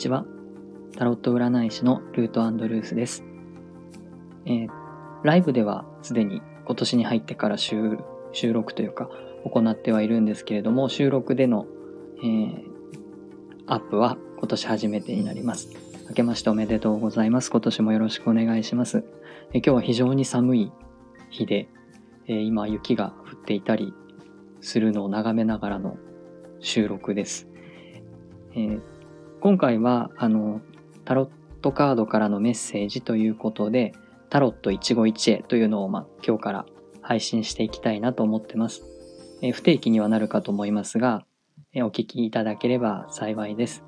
ちは。タロット占い師のルートルースです。えー、ライブではすでに今年に入ってから収録というか行ってはいるんですけれども、収録での、えー、アップは今年初めてになります。明けましておめでとうございます。今年もよろしくお願いします。え今日は非常に寒い日で、えー、今雪が降っていたりするのを眺めながらの収録です。えー、今回はあのタロットカードからのメッセージということでタロット一期一会というのを、まあ、今日から配信していきたいなと思ってます。え、不定期にはなるかと思いますが、え、お聞きいただければ幸いです。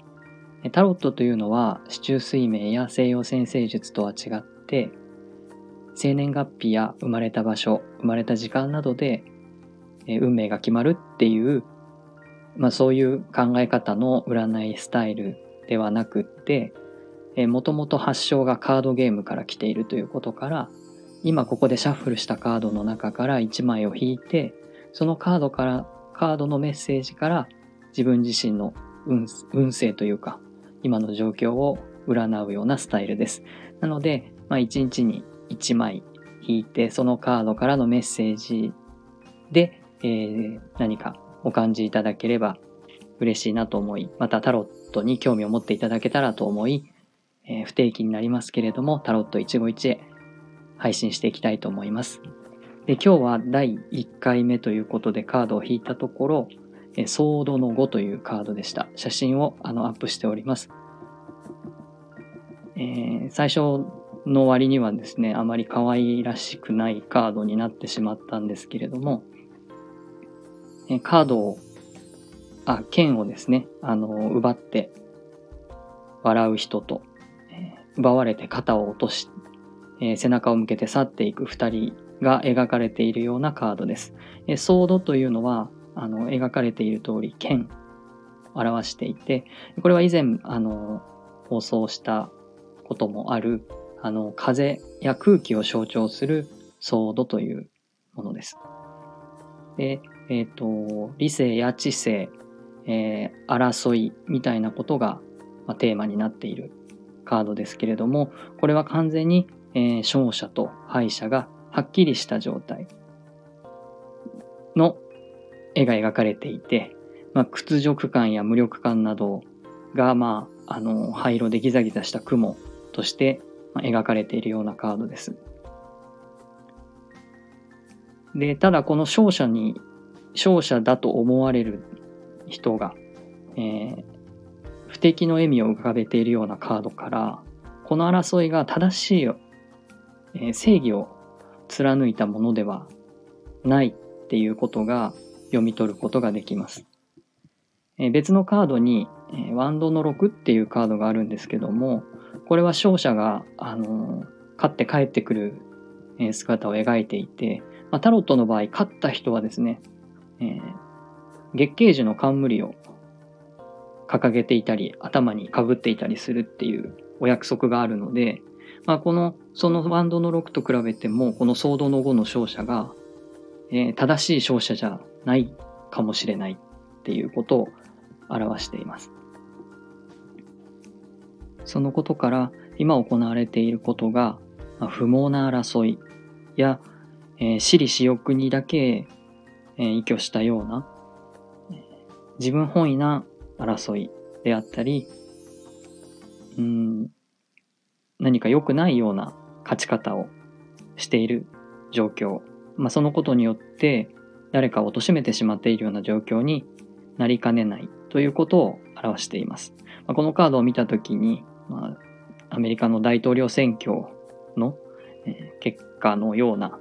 タロットというのは、市中水明や西洋先生術とは違って、生年月日や生まれた場所、生まれた時間などで、え運命が決まるっていうまあ、そういう考え方の占いスタイルではなくって、もともと発祥がカードゲームから来ているということから、今ここでシャッフルしたカードの中から1枚を引いて、そのカードから、カードのメッセージから自分自身の運運勢というか、今の状況を占うようなスタイルです。なので、まあ、1日に1枚引いて、そのカードからのメッセージで、えー、何かお感じいただければ嬉しいなと思い、またタロットに興味を持っていただけたらと思い、えー、不定期になりますけれども、タロット一期一会配信していきたいと思います。で今日は第1回目ということでカードを引いたところ、えソードの5というカードでした。写真をあのアップしております。えー、最初の割にはですね、あまり可愛らしくないカードになってしまったんですけれども、えカードを、あ、剣をですね、あの、奪って笑う人と、え奪われて肩を落とし、え背中を向けて去っていく二人が描かれているようなカードです。えソードというのは、あの、描かれている通り、剣を表していて、これは以前、あの、放送したこともある、あの、風や空気を象徴するソードというものです。で、えっ、ー、と、理性や知性、えー、争いみたいなことが、まあ、テーマになっているカードですけれども、これは完全に、えー、勝者と敗者がはっきりした状態の絵が描かれていて、まあ、屈辱感や無力感などが、まあ、あの、灰色でギザギザした雲として、まあ、描かれているようなカードです。で、ただこの勝者に勝者だと思われる人が、えー、不敵の笑みを浮かべているようなカードから、この争いが正しい、えー、正義を貫いたものではないっていうことが読み取ることができます。えー、別のカードに、えー、ワンドの6っていうカードがあるんですけども、これは勝者が、あの勝って帰ってくる、え姿を描いていて、まあ、タロットの場合、勝った人はですね、えー、月桂樹の冠を掲げていたり、頭にかぶっていたりするっていうお約束があるので、まあ、この、そのバンドの6と比べても、このソードの5の勝者が、えー、正しい勝者じゃないかもしれないっていうことを表しています。そのことから、今行われていることが、まあ、不毛な争いや、えー、私利私欲にだけえー、依拠したような、自分本位な争いであったり、うん、何か良くないような勝ち方をしている状況、まあ、そのことによって誰かを貶めてしまっているような状況になりかねないということを表しています。まあ、このカードを見たときに、まあ、アメリカの大統領選挙の、え、結果のような、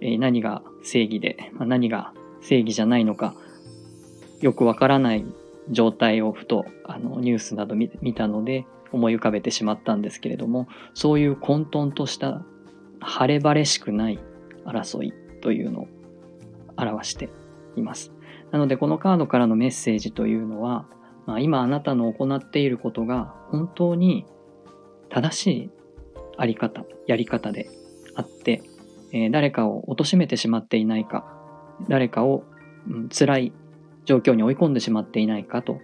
え、何が正義で、まあ、何が正義じゃないのか、よくわからない状態をふとあのニュースなど見たので思い浮かべてしまったんですけれども、そういう混沌とした晴れ晴れしくない争いというのを表しています。なのでこのカードからのメッセージというのは、まあ、今あなたの行っていることが本当に正しいあり方、やり方であって、えー、誰かを貶めてしまっていないか、誰かを、うん、辛い状況に追い込んでしまっていないかと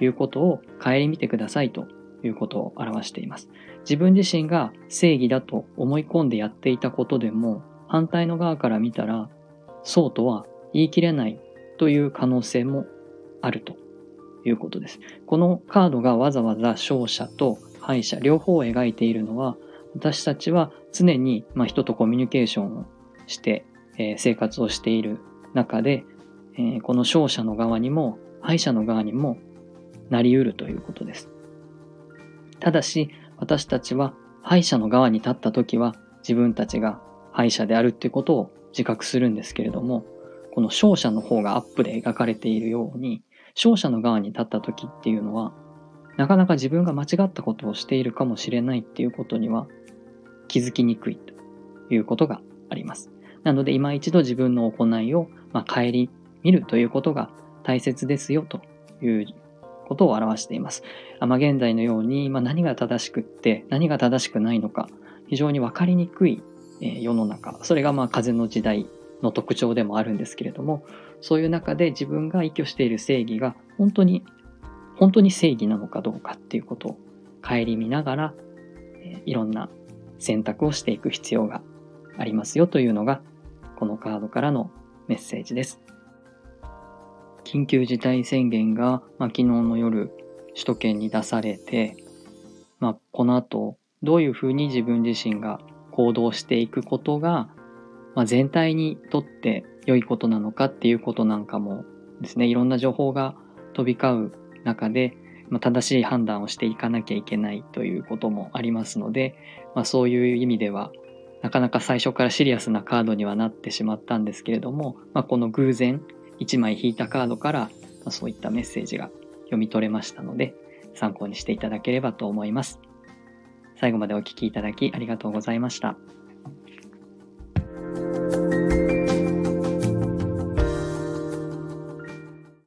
いうことを顧みてくださいということを表しています。自分自身が正義だと思い込んでやっていたことでも、反対の側から見たら、そうとは言い切れないという可能性もあるということです。このカードがわざわざ勝者と敗者両方を描いているのは、私たちは常に、ま、人とコミュニケーションをして、え、生活をしている中で、え、この勝者の側にも敗者の側にもなり得るということです。ただし、私たちは敗者の側に立った時は自分たちが敗者であるってことを自覚するんですけれども、この勝者の方がアップで描かれているように、勝者の側に立った時っていうのは、なかなか自分が間違ったことをしているかもしれないっていうことには気づきにくいということがあります。なので今一度自分の行いを、まあ、顧みるということが大切ですよということを表しています。まあ、現在のように、まあ、何が正しくって何が正しくないのか非常に分かりにくい、え世の中それがまあ風の時代の特徴でもあるんですけれどもそういう中で自分が依拠している正義が本当に本当に正義なのかどうかっていうことを顧みながら、えいろんな選択をしていく必要がありますよというのがこのカードからのメッセージです。緊急事態宣言が、まあ、昨日の夜首都圏に出されて、まあ、この後どういうふうに自分自身が行動していくことが、まあ、全体にとって良いことなのかっていうことなんかもですねいろんな情報が飛び交う中で、まあ、正しい判断をしていかなきゃいけないということもありますので、まあ、そういう意味ではなかなか最初からシリアスなカードにはなってしまったんですけれども、まあ、この偶然1枚引いたカードから、ま、そういったメッセージが読み取れましたので参考にしていただければと思います。最後までお聴きいただきありがとうございました。